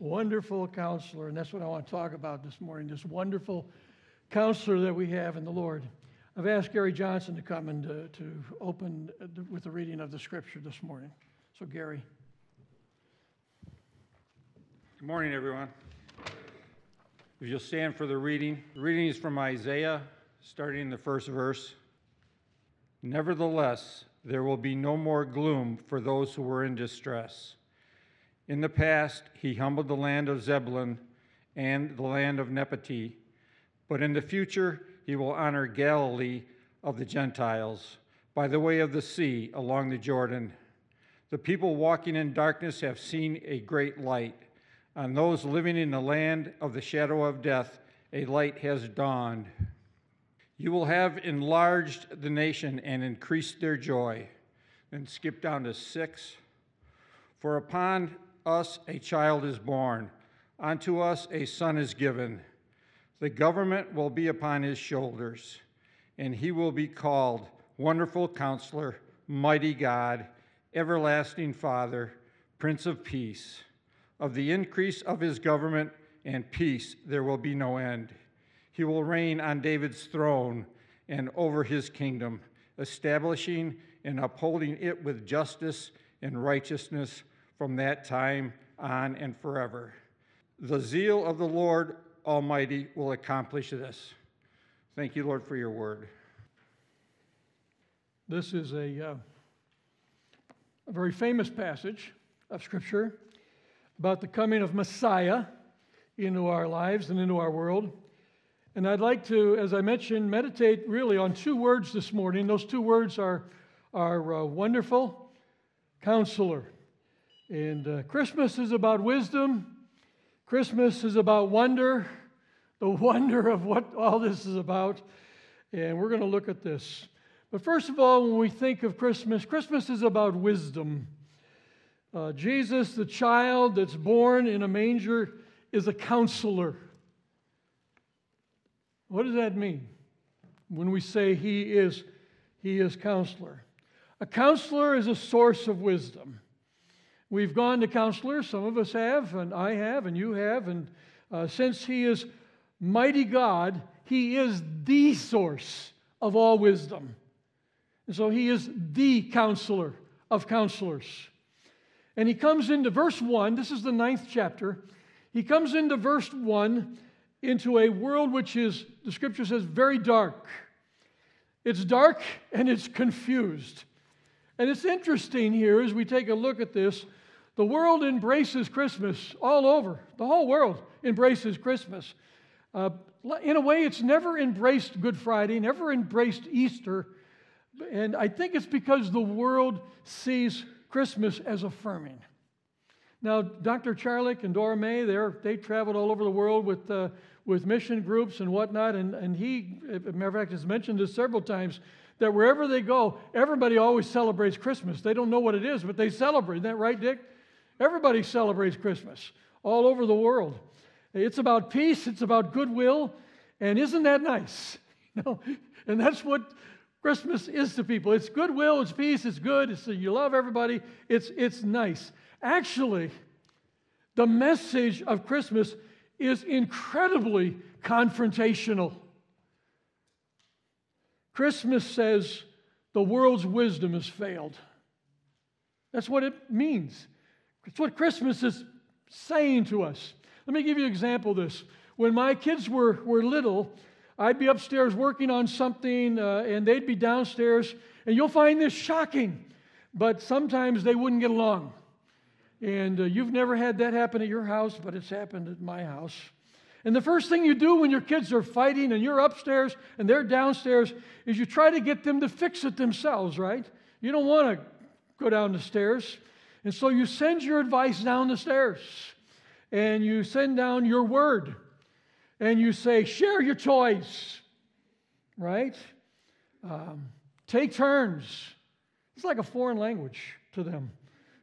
Wonderful counselor. And that's what I want to talk about this morning this wonderful counselor that we have in the Lord. I've asked Gary Johnson to come and to, to open with the reading of the scripture this morning. So, Gary. Good morning, everyone. If you'll stand for the reading, the reading is from Isaiah, starting in the first verse. Nevertheless, there will be no more gloom for those who were in distress. In the past, he humbled the land of Zebulun and the land of Naphtali, but in the future, he will honor Galilee of the Gentiles by the way of the sea along the Jordan. The people walking in darkness have seen a great light. On those living in the land of the shadow of death, a light has dawned. You will have enlarged the nation and increased their joy. Then skip down to six. For upon us a child is born, unto us a son is given. The government will be upon his shoulders, and he will be called Wonderful Counselor, Mighty God, Everlasting Father, Prince of Peace. Of the increase of his government and peace there will be no end he will reign on David's throne and over his kingdom, establishing and upholding it with justice and righteousness from that time on and forever. The zeal of the Lord Almighty will accomplish this. Thank you, Lord, for your word. This is a, uh, a very famous passage of Scripture about the coming of Messiah into our lives and into our world. And I'd like to, as I mentioned, meditate really on two words this morning. Those two words are, are uh, wonderful counselor. And uh, Christmas is about wisdom, Christmas is about wonder, the wonder of what all this is about. And we're going to look at this. But first of all, when we think of Christmas, Christmas is about wisdom. Uh, Jesus, the child that's born in a manger, is a counselor. What does that mean when we say he is, he is counselor? A counselor is a source of wisdom. We've gone to counselors, some of us have, and I have, and you have, and uh, since he is mighty God, he is the source of all wisdom. And so he is the counselor of counselors. And he comes into verse 1, this is the ninth chapter. He comes into verse 1 into a world which is, the scripture says, very dark. It's dark and it's confused. And it's interesting here as we take a look at this. The world embraces Christmas all over. The whole world embraces Christmas. Uh, in a way, it's never embraced Good Friday, never embraced Easter. And I think it's because the world sees Christmas as affirming. Now, Dr. Charlick and Dora May, they traveled all over the world with uh, with mission groups and whatnot. And, and he, as a matter of fact, has mentioned this several times that wherever they go, everybody always celebrates Christmas. They don't know what it is, but they celebrate. Isn't that right, Dick? Everybody celebrates Christmas all over the world. It's about peace, it's about goodwill, and isn't that nice? You know, and that's what Christmas is to people. It's goodwill, it's peace, it's good, it's you love everybody, it's it's nice. Actually, the message of Christmas is incredibly confrontational. Christmas says the world's wisdom has failed. That's what it means. It's what Christmas is saying to us. Let me give you an example of this. When my kids were, were little, I'd be upstairs working on something, uh, and they'd be downstairs, and you'll find this shocking, but sometimes they wouldn't get along. And uh, you've never had that happen at your house, but it's happened at my house. And the first thing you do when your kids are fighting and you're upstairs and they're downstairs is you try to get them to fix it themselves, right? You don't want to go down the stairs. And so you send your advice down the stairs and you send down your word and you say, share your toys, right? Um, take turns. It's like a foreign language to them.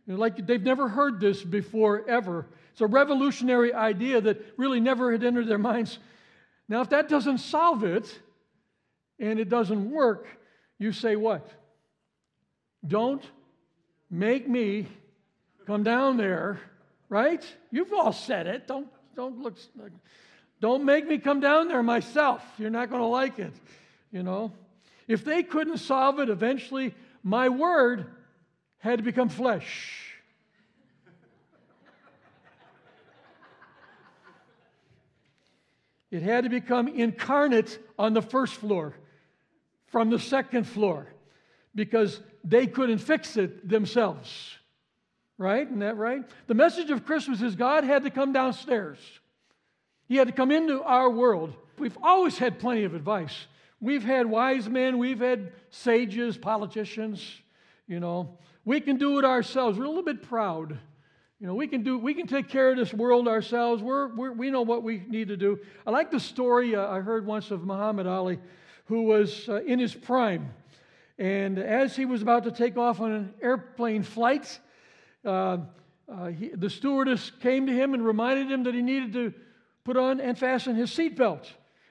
You know, like they've never heard this before, ever. It's a revolutionary idea that really never had entered their minds. Now, if that doesn't solve it and it doesn't work, you say what? Don't make me come down there right? You've all said it. Don't, don't look, don't make me come down there myself. You're not going to like it, you know? If they couldn't solve it, eventually my word had to become flesh. It had to become incarnate on the first floor from the second floor because they couldn't fix it themselves. Right? Isn't that right? The message of Christmas is God had to come downstairs. He had to come into our world. We've always had plenty of advice. We've had wise men, we've had sages, politicians, you know. We can do it ourselves. We're a little bit proud. You know, we can do, we can take care of this world ourselves. We're, we're we know what we need to do. I like the story uh, I heard once of Muhammad Ali, who was uh, in his prime. And as he was about to take off on an airplane flight, uh, uh he, the stewardess came to him and reminded him that he needed to put on and fasten his seatbelt.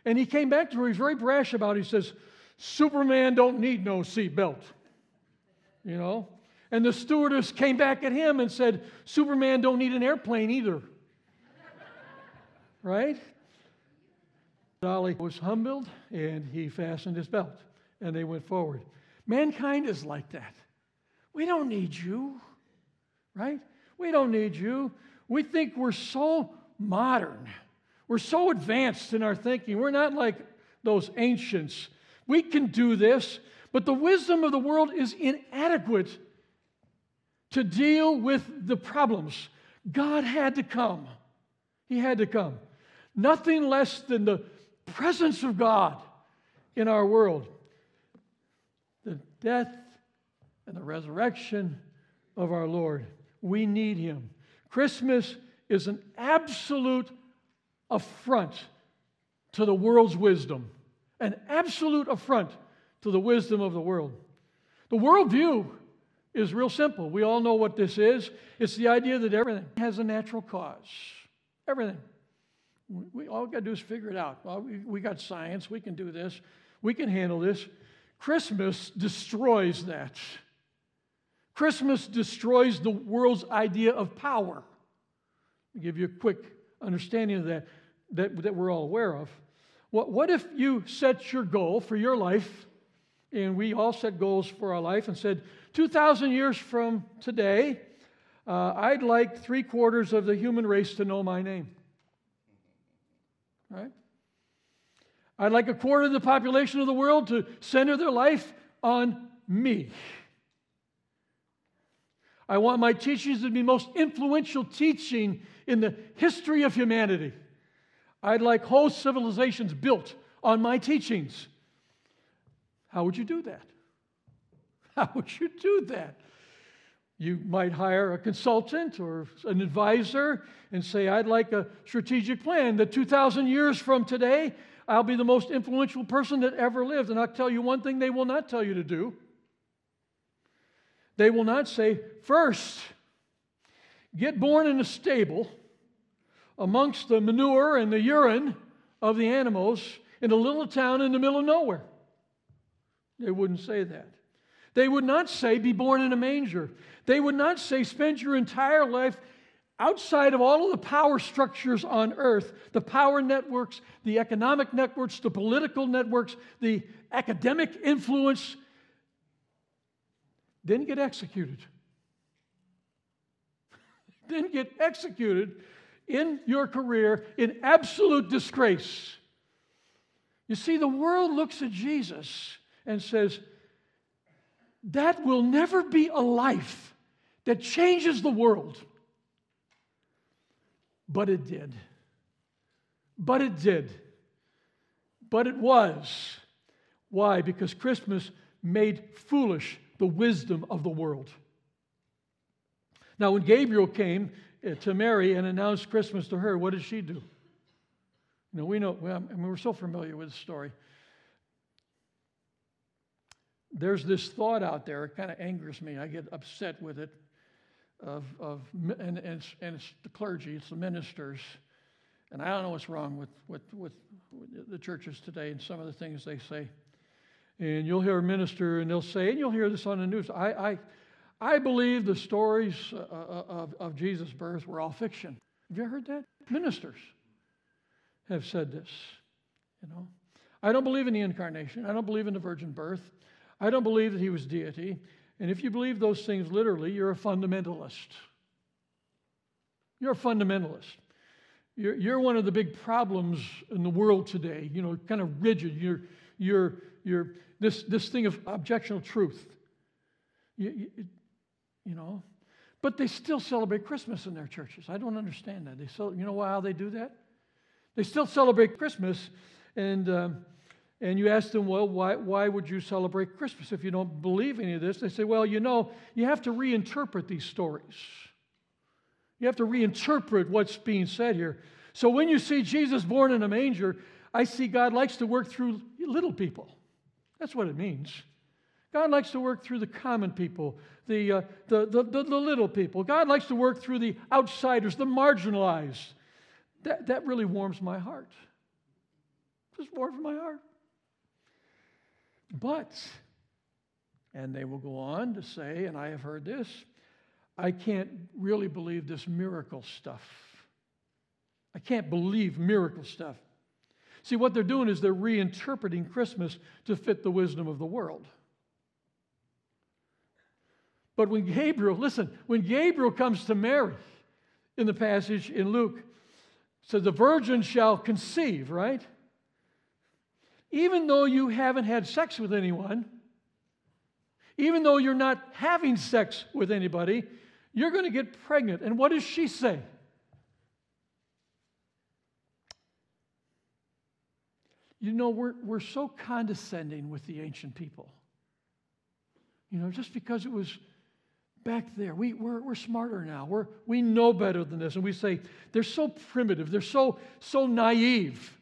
And he came back to her. He's very brash about it. He says, Superman don't need no seatbelt. You know? And the stewardess came back at him and said, Superman don't need an airplane either. right? Ali was humbled and he fastened his belt and they went forward. Mankind is like that. We don't need you, right? We don't need you. We think we're so modern. We're so advanced in our thinking. We're not like those ancients. We can do this, but the wisdom of the world is inadequate to deal with the problems. God had to come. He had to come. Nothing less than the presence of God in our world. The death and the resurrection of our Lord. We need Him. Christmas is an absolute affront to the world's wisdom, an absolute affront to the wisdom of the world. The worldview is real simple. We all know what this is. It's the idea that everything has a natural cause. Everything. We all got to do is figure it out. Well, we, we got science. We can do this. We can handle this. Christmas destroys that. Christmas destroys the world's idea of power. I'll give you a quick understanding of that, that, that we're all aware of. What, what if you set your goal for your life, and we all set goals for our life, and said, 2,000 years from today, uh, I'd like three quarters of the human race to know my name. Right? I'd like a quarter of the population of the world to center their life on me. I want my teachings to be most influential teaching in the history of humanity. I'd like whole civilizations built on my teachings. How would you do that? How would you do that? You might hire a consultant or an advisor and say, I'd like a strategic plan that 2,000 years from today, I'll be the most influential person that ever lived. And I'll tell you one thing they will not tell you to do. They will not say, first, get born in a stable amongst the manure and the urine of the animals in a little town in the middle of nowhere. They wouldn't say that. They would not say, be born in a manger. They would not say, spend your entire life outside of all of the power structures on earth the power networks, the economic networks, the political networks, the academic influence then get executed. then get executed in your career in absolute disgrace. You see, the world looks at Jesus and says, that will never be a life that changes the world. But it did. But it did. But it was. Why? Because Christmas made foolish the wisdom of the world. Now, when Gabriel came uh, to Mary and announced Christmas to her, what did she do? You know, we know, I mean, we're so familiar with the story there's this thought out there, it kind of angers me. I get upset with it, of, of and, and, it's, and it's the clergy, it's the ministers. And I don't know what's wrong with, with, with the churches today and some of the things they say. And you'll hear a minister and they'll say, and you'll hear this on the news I, I, I believe the stories uh, uh, of, of Jesus' birth were all fiction. Have you heard that? Ministers have said this. You know, I don't believe in the incarnation. I don't believe in the virgin birth. I don't believe that he was deity. And if you believe those things literally, you're a fundamentalist. You're a fundamentalist. You're, you're one of the big problems in the world today, you know, kind of rigid. You're, you're, you're this, this thing of objectional truth. You, you, you know, but they still celebrate Christmas in their churches. I don't understand that. They still, you know how they do that? They still celebrate Christmas, and um, and you ask them, well, why, why would you celebrate Christmas if you don't believe any of this? They say, well, you know, you have to reinterpret these stories. You have to reinterpret what's being said here. So when you see Jesus born in a manger, I see God likes to work through little people. That's what it means. God likes to work through the common people, the, uh, the, the, the, the, little people. God likes to work through the outsiders, the marginalized. That, that really warms my heart. Just warms my heart. But, and they will go on to say, and I have heard this, I can't really believe this miracle stuff. I can't believe miracle stuff. See, what they're doing is they're reinterpreting Christmas to fit the wisdom of the world. But when Gabriel, listen, when Gabriel comes to Mary in the passage in Luke, says the virgin shall conceive, right? Even though you haven't had sex with anyone, even though you're not having sex with anybody, you're going to get pregnant. And what does she say? You know, we're, we're so condescending with the ancient people. You know, just because it was back there, we, we're, we're smarter now. We're, we know better than this. And we say, they're so primitive, they're so, so naive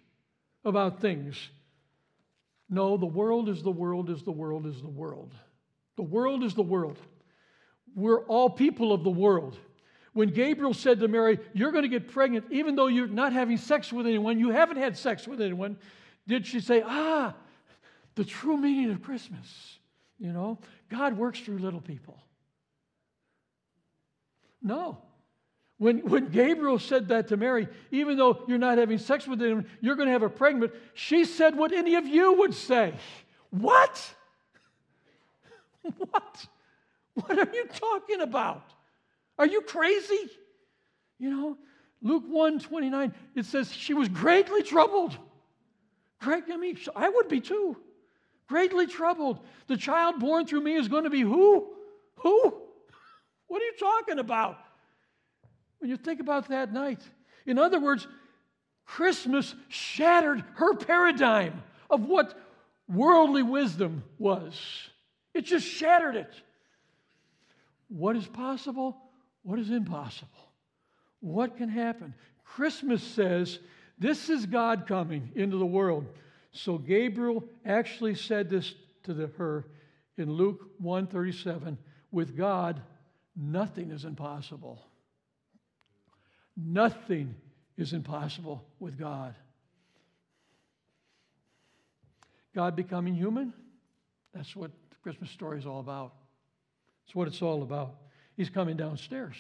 about things. No, the world is the world is the world is the world. The world is the world. We're all people of the world. When Gabriel said to Mary, You're going to get pregnant, even though you're not having sex with anyone, you haven't had sex with anyone, did she say, Ah, the true meaning of Christmas? You know, God works through little people. No. When, when Gabriel said that to Mary, even though you're not having sex with him, you're going to have a pregnant, she said what any of you would say. What? What? What are you talking about? Are you crazy? You know, Luke 1 29, it says she was greatly troubled. Great, I mean, I would be too. Greatly troubled. The child born through me is going to be who? Who? What are you talking about? when you think about that night. In other words, Christmas shattered her paradigm of what worldly wisdom was. It just shattered it. What is possible? What is impossible? What can happen? Christmas says this is God coming into the world. So Gabriel actually said this to the, her in Luke 137 with God nothing is impossible. Nothing is impossible with God. God becoming human, that's what the Christmas story is all about. That's what it's all about. He's coming downstairs.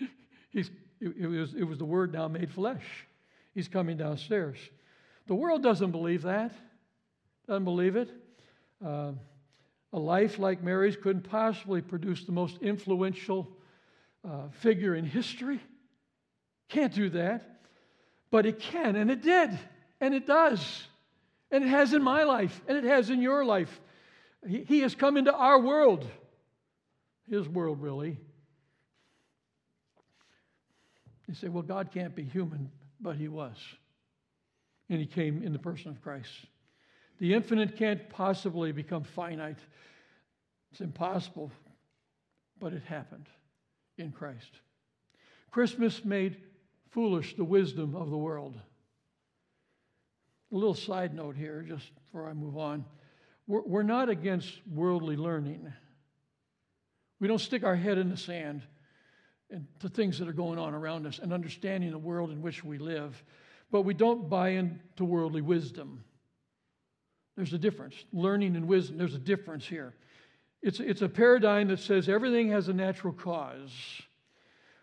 He's, it, it, was, it was the Word now made flesh. He's coming downstairs. The world doesn't believe that, doesn't believe it. Uh, a life like Mary's couldn't possibly produce the most influential uh, figure in history. Can't do that. But it can, and it did, and it does. And it has in my life, and it has in your life. He, he has come into our world, his world, really. You say, well, God can't be human, but he was. And he came in the person of Christ. The infinite can't possibly become finite. It's impossible, but it happened in Christ. Christmas made foolish the wisdom of the world. A little side note here, just before I move on. We're, not against worldly learning. We don't stick our head in the sand and to things that are going on around us and understanding the world in which we live, but we don't buy into worldly wisdom. There's a difference. Learning and wisdom, there's a difference here. It's, it's a paradigm that says everything has a natural cause.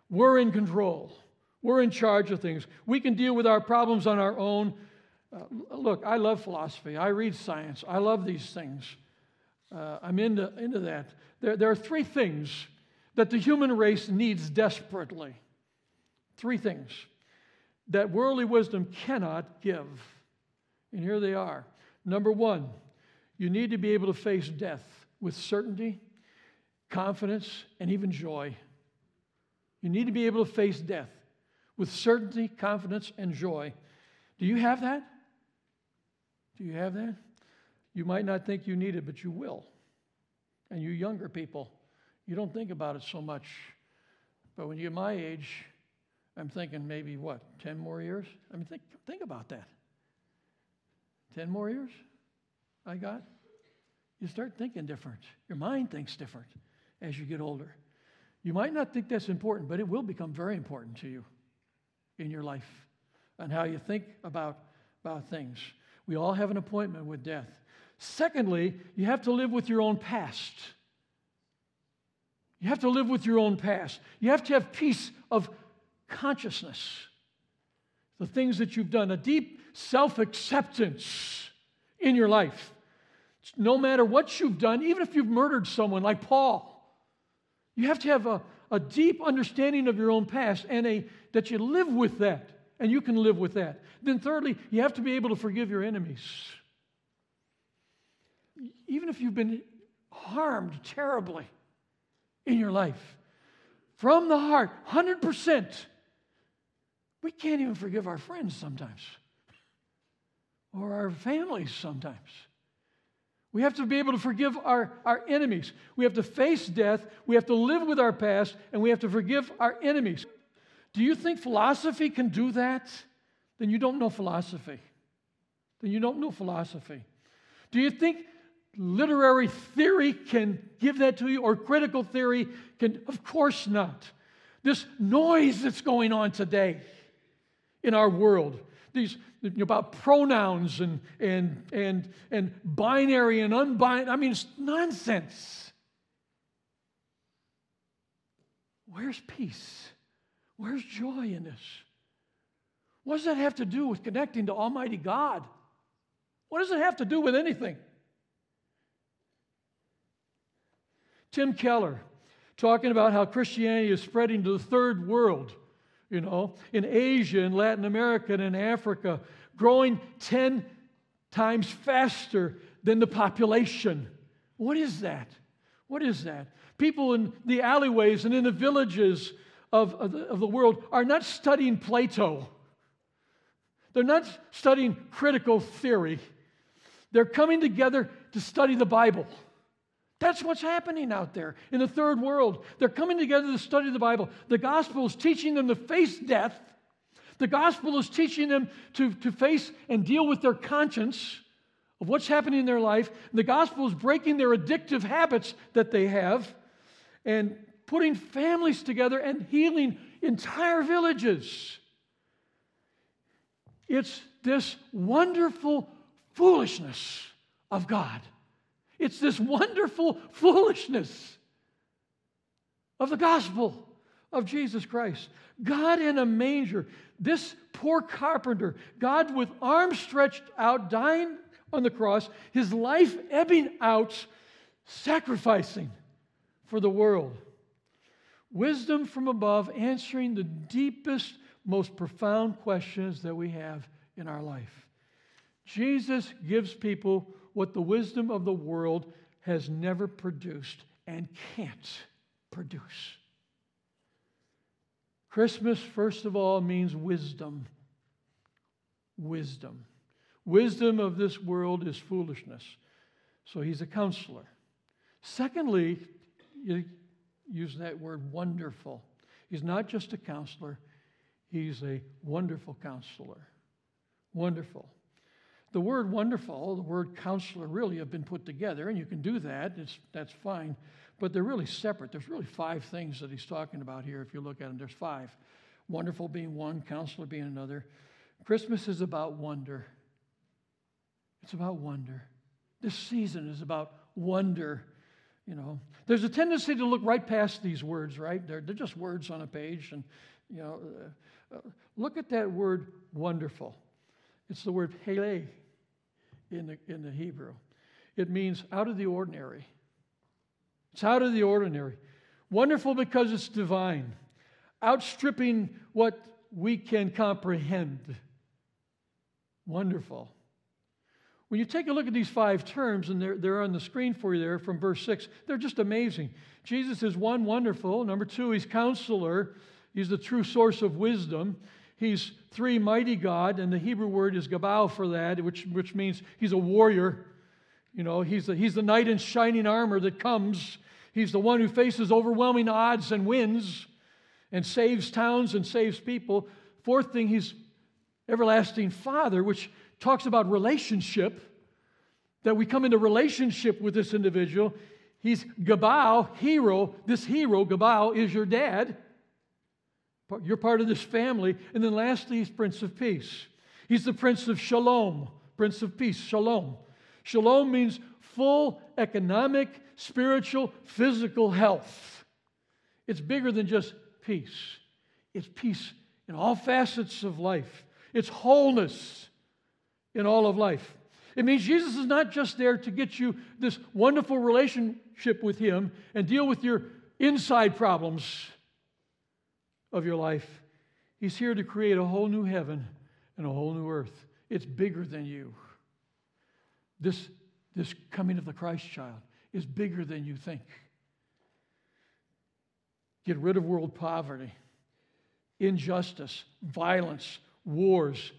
We're in control. We're in charge of things. We can deal with our problems on our own. Uh, look, I love philosophy. I read science. I love these things. Uh, I'm into, into that. There, there are three things that the human race needs desperately. Three things that worldly wisdom cannot give. And here they are. Number one, you need to be able to face death with certainty, confidence, and even joy. You need to be able to face death with certainty, confidence, and joy. Do you have that? Do you have that? You might not think you need it, but you will. And you younger people, you don't think about it so much. But when you're my age, I'm thinking maybe what, 10 more years? I mean, think, think about that. 10 more years I got? you start thinking different. Your mind thinks different as you get older. You might not think that's important, but it will become very important to you in your life and how you think about, about things. We all have an appointment with death. Secondly, you have to live with your own past. You have to live with your own past. You have to have peace of consciousness. The things that you've done, a deep self acceptance in your life no matter what you've done, even if you've murdered someone like Paul, you have to have a, a deep understanding of your own past and a, that you live with that, and you can live with that. Then, thirdly, you have to be able to forgive your enemies. Even if you've been harmed terribly in your life, from the heart, 100%, we can't even forgive our friends sometimes or our families sometimes. We have to be able to forgive our, our enemies. We have to face death. We have to live with our past, and we have to forgive our enemies. Do you think philosophy can do that? Then you don't know philosophy. Then you don't know philosophy. Do you think literary theory can give that to you, or critical theory can? Of course not. This noise that's going on today in our world, these about pronouns and and and and binary and unbinary. I mean, it's nonsense. Where's peace? Where's joy in this? What does that have to do with connecting to Almighty God? What does it have to do with anything? Tim Keller, talking about how Christianity is spreading to the third world you know, in Asia, in Latin America, and in Africa, growing 10 times faster than the population. What is that? What is that? People in the alleyways and in the villages of, of, the, of the world are not studying Plato. They're not studying critical theory. They're coming together to study the Bible. That's what's happening out there in the third world. They're coming together to study the Bible. The gospel is teaching them to face death. The gospel is teaching them to, to face and deal with their conscience of what's happening in their life. The gospel is breaking their addictive habits that they have and putting families together and healing entire villages. It's this wonderful foolishness of God. It's this wonderful foolishness of the gospel of Jesus Christ. God in a manger, this poor carpenter, God with arms stretched out, dying on the cross, his life ebbing out, sacrificing for the world. Wisdom from above, answering the deepest, most profound questions that we have in our life. Jesus gives people what the wisdom of the world has never produced and can't produce. Christmas, first of all, means wisdom. Wisdom. Wisdom of this world is foolishness. So he's a counselor. Secondly, you use that word wonderful. He's not just a counselor, he's a wonderful counselor. Wonderful. The word wonderful, the word counselor really have been put together, and you can do that. It's, that's fine. But they're really separate. There's really five things that he's talking about here if you look at them. There's five. Wonderful being one, counselor being another. Christmas is about wonder. It's about wonder. This season is about wonder. You know, there's a tendency to look right past these words, right? They're, they're just words on a page. And, you know, uh, uh, look at that word wonderful. It's the word pele in the, in the Hebrew. It means out of the ordinary. It's out of the ordinary. Wonderful because it's divine, outstripping what we can comprehend. Wonderful. When you take a look at these five terms, and they're, they're on the screen for you there from verse 6, they're just amazing. Jesus is one, wonderful. Number two, he's counselor. He's the true source of wisdom. He's three, mighty God, and the Hebrew word is gabal for that, which, which means he's a warrior. You know, he's the, he's the knight in shining armor that comes. He's the one who faces overwhelming odds and wins and saves towns and saves people. Fourth thing, he's everlasting Father, which talks about relationship, that we come into relationship with this individual. He's Gabal, hero. This hero, Gabal, is your dad. You're part of this family. And then lastly, he's Prince of Peace. He's the Prince of Shalom, Prince of Peace, Shalom. Shalom means full economic, spiritual, physical health. It's bigger than just peace, it's peace in all facets of life, it's wholeness in all of life. It means Jesus is not just there to get you this wonderful relationship with Him and deal with your inside problems of your life. He's here to create a whole new heaven and a whole new earth. It's bigger than you. This, this coming of the Christ child is bigger than you think. Get rid of world poverty, injustice, violence, wars.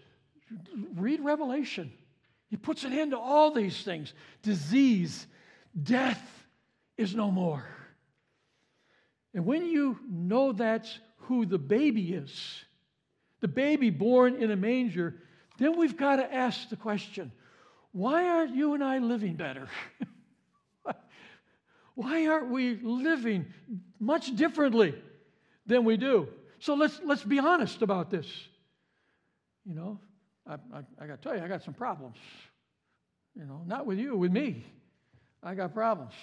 Read Revelation. He puts an end to all these things. Disease, death is no more. And when you know that's who the baby is, the baby born in a manger, then we've got to ask the question why aren't you and I living better? why aren't we living much differently than we do? So let's, let's be honest about this. You know, I, I, I got to tell you, I got some problems. You know, not with you, with me. I got problems.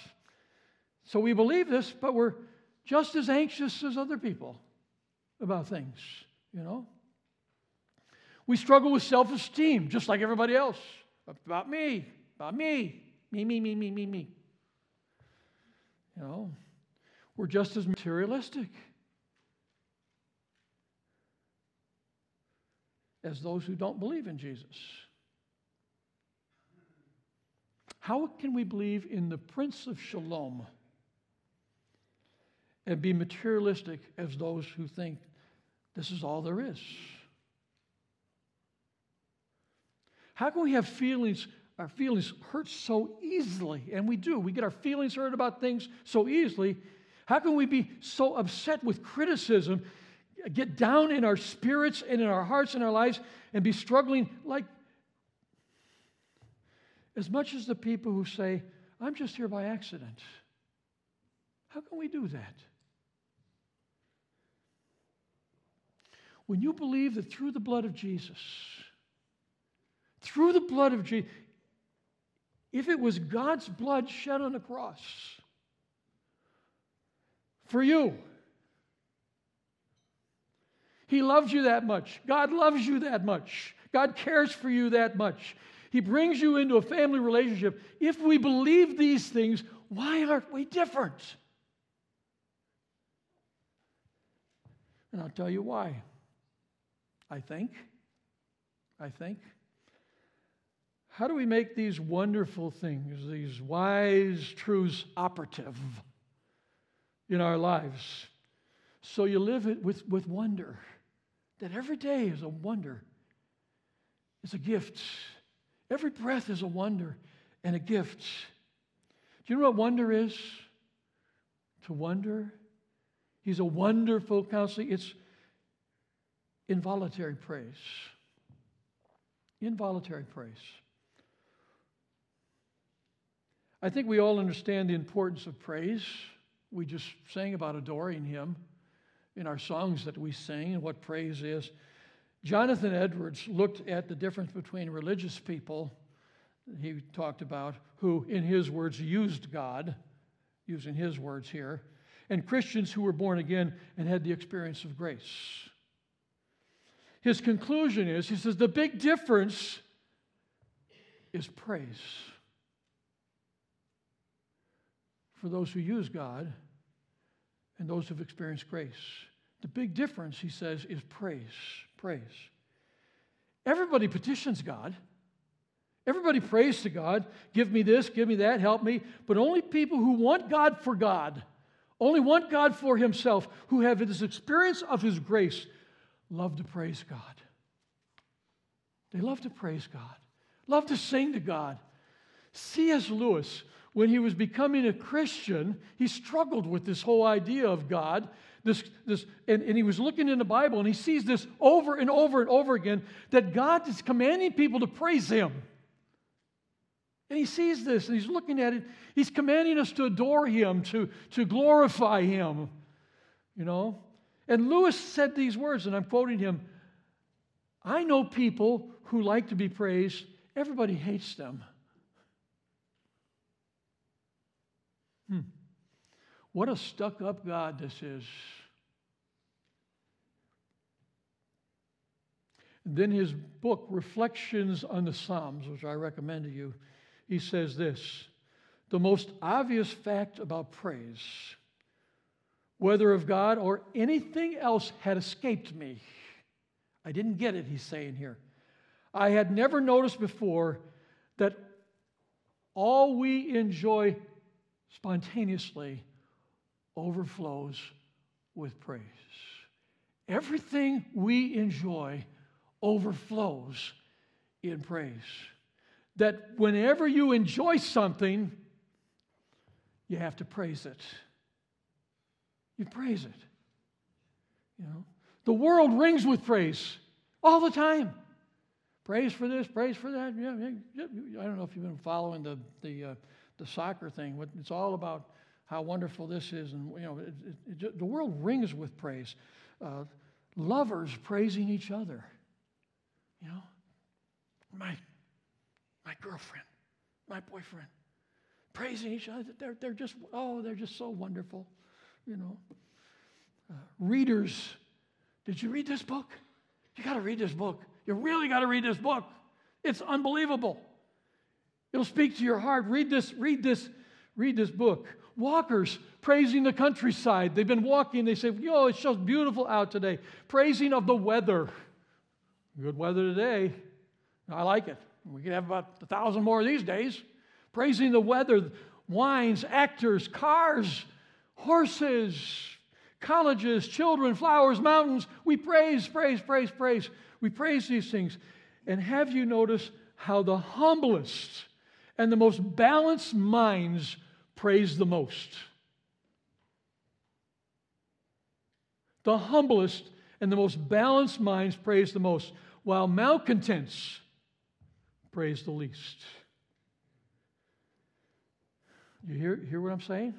So we believe this, but we're just as anxious as other people about things, you know. We struggle with self esteem, just like everybody else. About me, about me, me, me, me, me, me, me. You know, we're just as materialistic as those who don't believe in Jesus. How can we believe in the Prince of Shalom and be materialistic as those who think this is all there is? How can we have feelings, our feelings hurt so easily? And we do. We get our feelings hurt about things so easily. How can we be so upset with criticism, get down in our spirits and in our hearts and our lives, and be struggling like as much as the people who say, I'm just here by accident? How can we do that? When you believe that through the blood of Jesus, through the blood of Jesus. If it was God's blood shed on the cross for you, He loves you that much. God loves you that much. God cares for you that much. He brings you into a family relationship. If we believe these things, why aren't we different? And I'll tell you why. I think. I think. How do we make these wonderful things, these wise truths, operative in our lives? So you live it with, with wonder, that every day is a wonder, it's a gift. Every breath is a wonder and a gift. Do you know what wonder is? To wonder. He's a wonderful counselor. It's involuntary praise. Involuntary praise. I think we all understand the importance of praise. We just sang about adoring Him in our songs that we sing and what praise is. Jonathan Edwards looked at the difference between religious people, he talked about, who, in his words, used God, using his words here, and Christians who were born again and had the experience of grace. His conclusion is he says, the big difference is praise. For those who use God and those who've experienced grace. The big difference, he says, is praise. Praise. Everybody petitions God. Everybody prays to God, give me this, give me that, help me. But only people who want God for God, only want God for Himself, who have this experience of His grace, love to praise God. They love to praise God, love to sing to God. C.S. Lewis, when he was becoming a Christian, he struggled with this whole idea of God. This, this, and, and he was looking in the Bible and he sees this over and over and over again that God is commanding people to praise Him. And he sees this and he's looking at it. He's commanding us to adore him, to, to glorify him. You know? And Lewis said these words, and I'm quoting him I know people who like to be praised, everybody hates them. Hmm. What a stuck up God this is. Then his book, Reflections on the Psalms, which I recommend to you, he says this The most obvious fact about praise, whether of God or anything else, had escaped me. I didn't get it, he's saying here. I had never noticed before that all we enjoy spontaneously overflows with praise. Everything we enjoy overflows in praise that whenever you enjoy something, you have to praise it. You praise it. You know, the world rings with praise all the time. Praise for this, praise for that. Yeah, yeah, I don't know if you've been following the the uh, the soccer thing. It's all about how wonderful this is, and you know, it, it, it, the world rings with praise. Uh, lovers praising each other. You know, my my girlfriend, my boyfriend, praising each other. They're, they're just, oh, they're just so wonderful, you know. Uh, readers, did you read this book? You got to read this book. You really got to read this book. It's unbelievable. It'll speak to your heart. Read this, read this, read this book. Walkers praising the countryside. They've been walking. They say, Yo, it's just beautiful out today. Praising of the weather. Good weather today. I like it. We could have about a thousand more these days. Praising the weather, wines, actors, cars, horses, colleges, children, flowers, mountains. We praise, praise, praise, praise. We praise these things. And have you noticed how the humblest and the most balanced minds praise the most? The humblest and the most balanced minds praise the most, while malcontents praise the least. You hear, hear what I'm saying?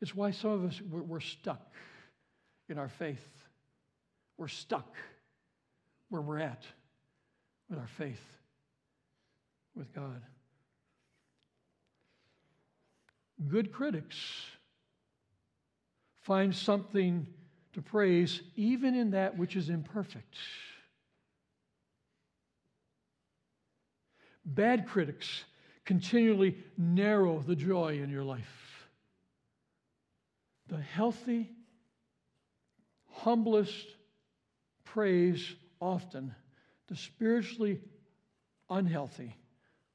It's why some of us, we're, we're stuck in our faith. We're stuck where we're at with our faith with God. Good critics find something to praise even in that which is imperfect. Bad critics continually narrow the joy in your life. The healthy, humblest praise often. The spiritually unhealthy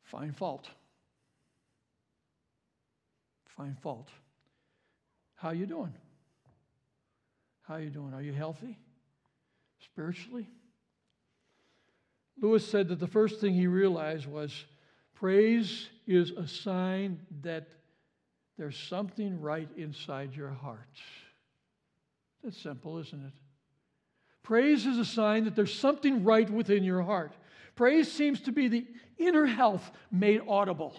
find fault. Find fault. How you doing? How you doing? Are you healthy spiritually? Lewis said that the first thing he realized was praise is a sign that there's something right inside your heart. That's simple, isn't it? Praise is a sign that there's something right within your heart. Praise seems to be the inner health made audible.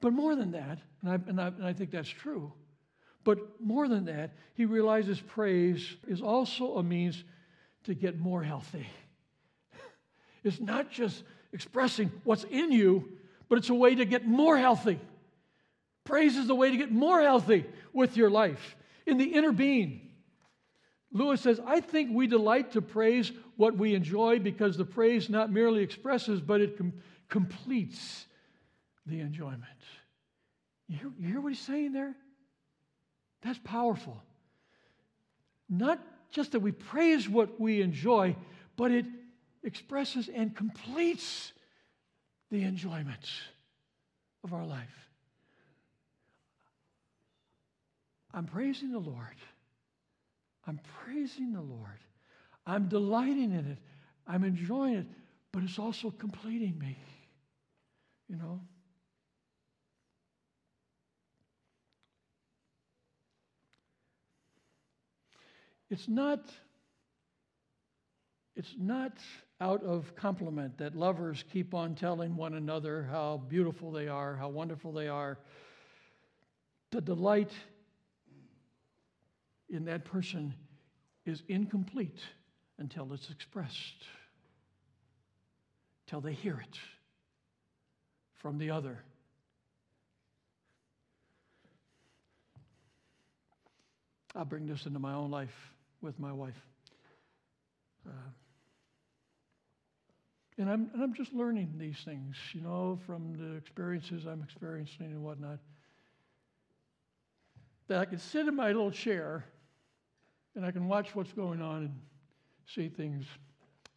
But more than that, and I, and I, and I think that's true, but more than that, he realizes praise is also a means to get more healthy. It's not just expressing what's in you, but it's a way to get more healthy. Praise is the way to get more healthy with your life in the inner being. Lewis says, I think we delight to praise what we enjoy because the praise not merely expresses, but it com- completes the enjoyment. You hear, you hear what he's saying there? That's powerful. Not just that we praise what we enjoy, but it expresses and completes the enjoyments of our life. I'm praising the Lord. I'm praising the Lord. I'm delighting in it. I'm enjoying it, but it's also completing me. You know? It's not it's not out of compliment that lovers keep on telling one another how beautiful they are, how wonderful they are. The delight in that person is incomplete until it's expressed, till they hear it from the other. I'll bring this into my own life with my wife. Uh, and I'm, and I'm just learning these things, you know, from the experiences I'm experiencing and whatnot. That I can sit in my little chair and I can watch what's going on and see things.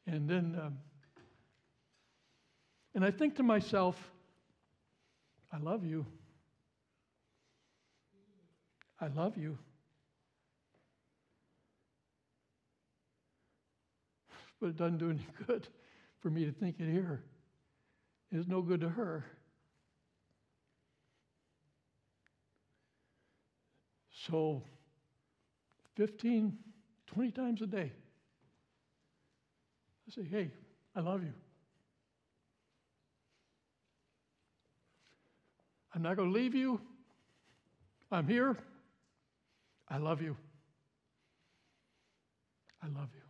And then, um, and I think to myself, I love you. I love you. But it doesn't do any good for me to think it here. It's no good to her. So 15, 20 times a day. I say, hey, I love you. I'm not going to leave you. I'm here. I love you. I love you.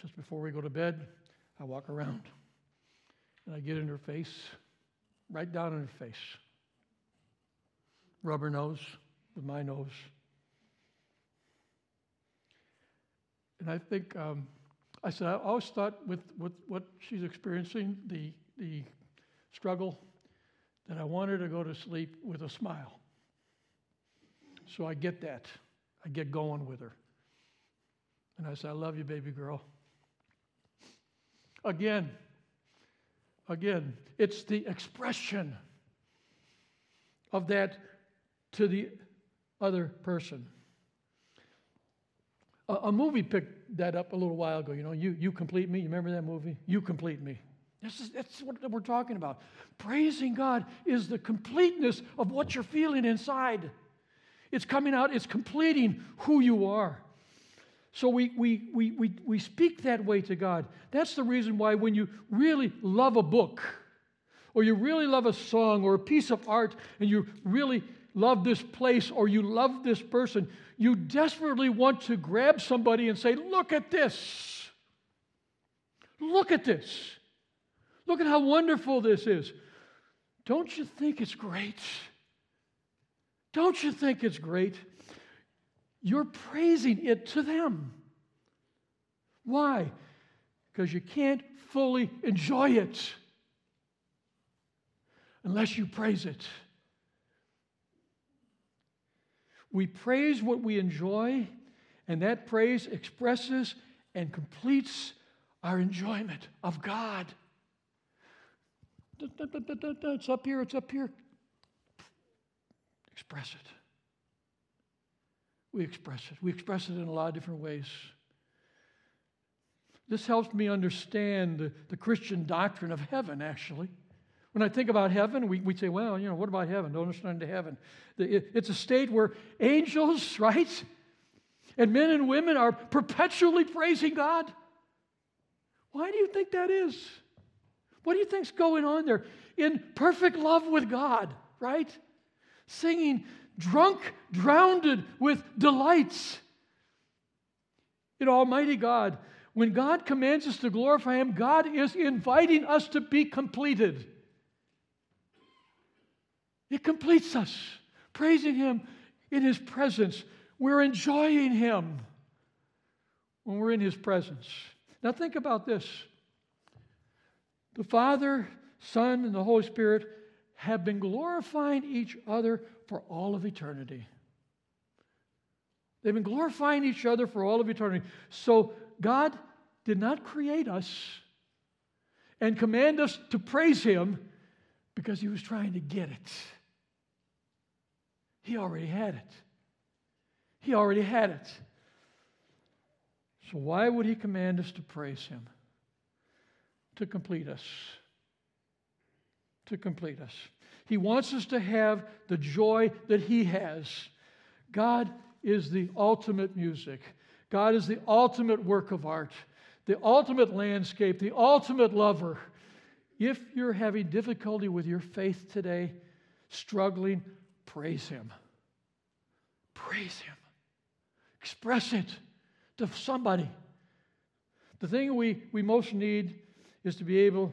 Just before we go to bed, I walk around and I get in her face, right down in her face rubber nose with my nose. And I think, um, I said, I always thought with, with what she's experiencing, the, the struggle, that I want her to go to sleep with a smile. So I get that. I get going with her. And I said, I love you, baby girl. Again, again, it's the expression of that to the other person. A, a, movie picked that up a little while ago. You know, you, you complete me. You remember that movie? You complete me. This is, that's what we're talking about. Praising God is the completeness of what you're feeling inside. It's coming out, it's completing who you are. So we, we, we, we, we speak that way to God. That's the reason why when you really love a book, or you really love a song or a piece of art, and you really love this place or you love this person, you desperately want to grab somebody and say, Look at this. Look at this. Look at how wonderful this is. Don't you think it's great? Don't you think it's great? You're praising it to them. Why? Because you can't fully enjoy it unless you praise it. We praise what we enjoy, and that praise expresses and completes our enjoyment of God. It's up here, it's up here. Express it. We express it. We express it in a lot of different ways. This helps me understand the, Christian doctrine of heaven, actually. When I think about heaven, we, we say, well, you know, what about heaven? Don't understand heaven. It's a state where angels, right? And men and women are perpetually praising God. Why do you think that is? What do you think's going on there? In perfect love with God, right? Singing, drunk, drowned with delights. in Almighty God. When God commands us to glorify Him, God is inviting us to be completed. It completes us. Praising Him in His presence. We're enjoying Him when we're in His presence. Now, think about this the Father, Son, and the Holy Spirit have been glorifying each other for all of eternity. They've been glorifying each other for all of eternity. So, God did not create us and command us to praise Him because He was trying to get it. He already had it. He already had it. So, why would He command us to praise Him? To complete us. To complete us. He wants us to have the joy that He has. God is the ultimate music, God is the ultimate work of art, the ultimate landscape, the ultimate lover. If you're having difficulty with your faith today, struggling, praise Him. Praise Him. Express it to somebody. The thing we, we most need is to be able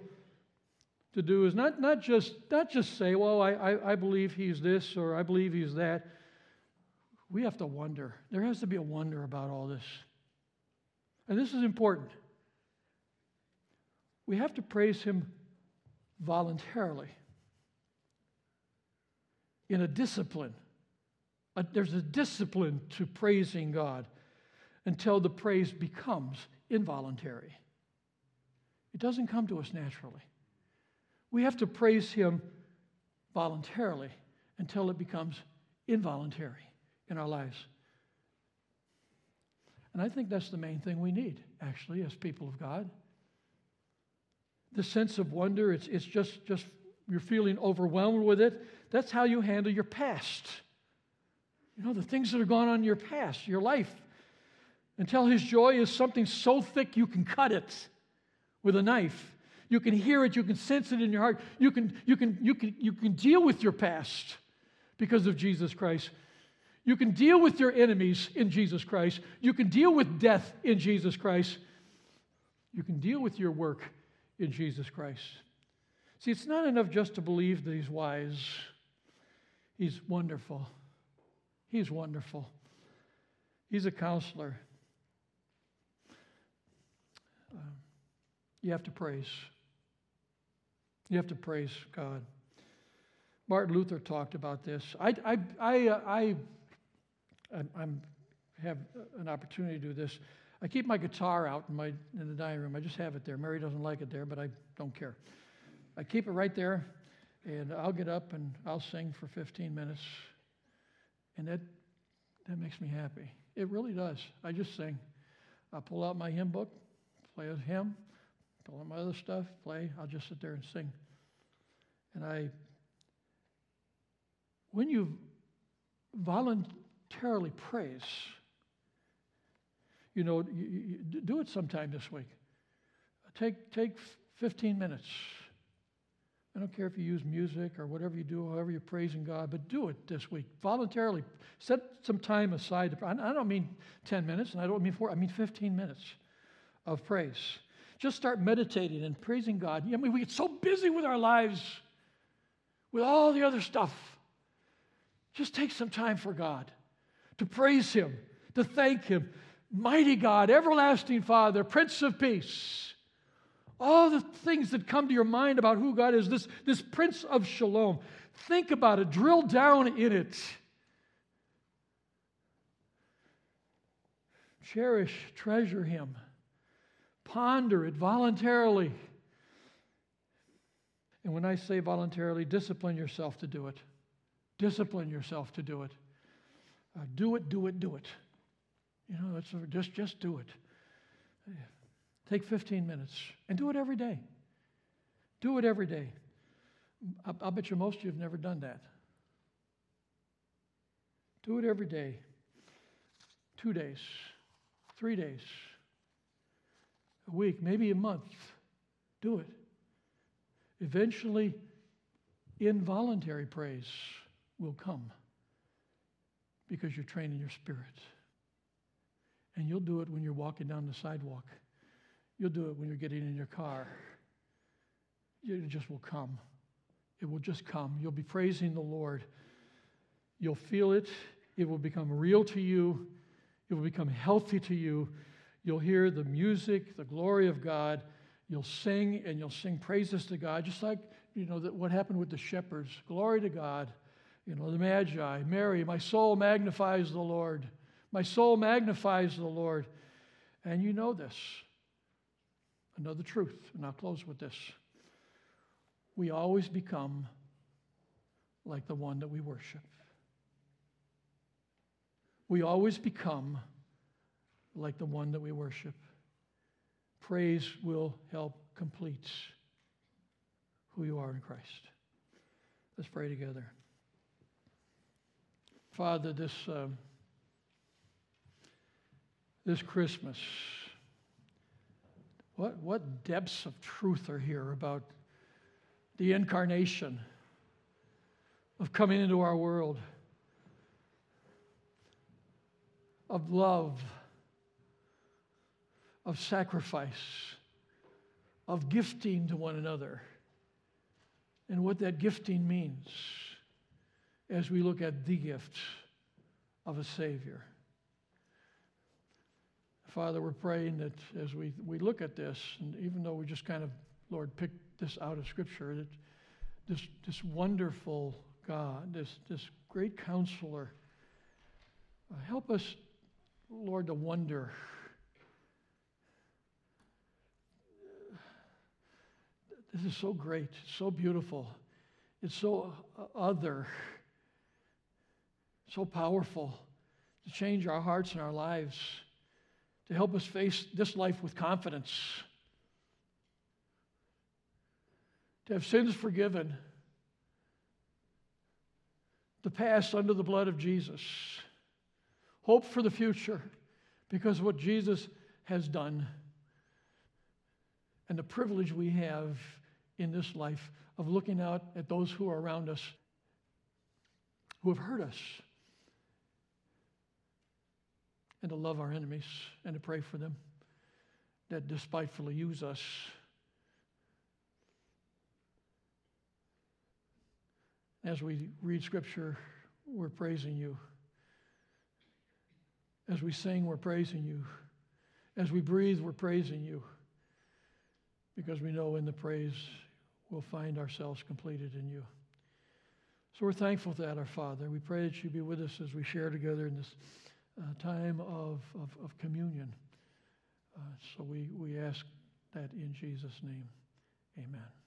to do is not, not, just, not just say, well, I, I, I believe he's this or I believe he's that. We have to wonder. There has to be a wonder about all this. And this is important. We have to praise him voluntarily in a discipline. there's a discipline to praising God until the praise becomes involuntary. It doesn't come to us naturally. We have to praise Him voluntarily until it becomes involuntary in our lives. And I think that's the main thing we need, actually, as people of God. The sense of wonder, it's, it's just, just you're feeling overwhelmed with it. That's how you handle your past. You know, the things that are going on in your past, your life. Until His joy is something so thick you can cut it with a knife. You can hear it, you can sense it in your heart. You can, you can, you can, you can deal with your past because of Jesus Christ. You can deal with your enemies in Jesus Christ. You can deal with death in Jesus Christ. You can deal with your work in Jesus Christ. See, it's not enough just to believe that He's wise, He's wonderful. He's wonderful. He's a counselor. Um, you have to praise. You have to praise God. Martin Luther talked about this. I, I, I, uh, I, I'm, have an opportunity to do this. I keep my guitar out in, my, in the dining room. I just have it there. Mary doesn't like it there, but I don't care. I keep it right there, and I'll get up and I'll sing for 15 minutes. And that, that makes me happy. It really does. I just sing. I pull out my hymn book, play a hymn, all my other stuff, play. I'll just sit there and sing. And I, when you voluntarily praise, you know, you, you do it sometime this week. Take, take 15 minutes. I don't care if you use music or whatever you do, however you're praising God, but do it this week voluntarily. Set some time aside. I don't mean 10 minutes, and I don't mean four, I mean 15 minutes of praise. Just start meditating and praising God. I mean, we get so busy with our lives, with all the other stuff. Just take some time for God to praise Him, to thank Him. Mighty God, everlasting Father, Prince of Peace. All the things that come to your mind about who God is, this, this Prince of Shalom. Think about it, drill down in it. Cherish, treasure Him. Ponder it voluntarily. And when I say voluntarily, discipline yourself to do it. Discipline yourself to do it. Uh, do it, do it, do it. You know, that's just just do it. Take 15 minutes and do it every day. Do it every day. I, I'll bet you most of you have never done that. Do it every day. Two days, three days, a week, maybe a month. Do it. Eventually, involuntary praise will come because you're training your spirit. And you'll do it when you're walking down the sidewalk. You'll do it when you're getting in your car. It just will come. It will just come. You'll be praising the Lord. You'll feel it. It will become real to you. It will become healthy to you. You'll hear the music, the glory of God. You'll sing and you'll sing praises to God, just like you know that what happened with the shepherds. Glory to God. You know, the Magi, Mary, my soul magnifies the Lord. My soul magnifies the Lord. And you know this. Another truth, and I'll close with this. We always become like the one that we worship. We always become like the one that we worship. Praise will help complete who you are in Christ. Let's pray together. Father, this, uh, this Christmas, what, what depths of truth are here about the incarnation of coming into our world, of love, of sacrifice, of gifting to one another, and what that gifting means as we look at the gift of a Savior. Father, we're praying that as we, we look at this, and even though we just kind of, Lord, picked this out of Scripture, that this, this wonderful God, this, this great counselor, uh, help us, Lord, to wonder. This is so great, so beautiful. It's so uh, other, so powerful to change our hearts and our lives to help us face this life with confidence, to have sins forgiven, to pass under the blood of Jesus, hope for the future because what Jesus has done, and the privilege we have in this life of looking out at those who are around us who have hurt us and to love our enemies and to pray for them that despitefully use us. As we read Scripture, we're praising you. As we sing, we're praising you. As we breathe, we're praising you. Because we know in the praise we'll find ourselves completed in you. So we're thankful for that, our Father. We pray that you be with us as we share together in this uh, time of, of, of communion. Uh, so we, we ask that in Jesus' name. Amen.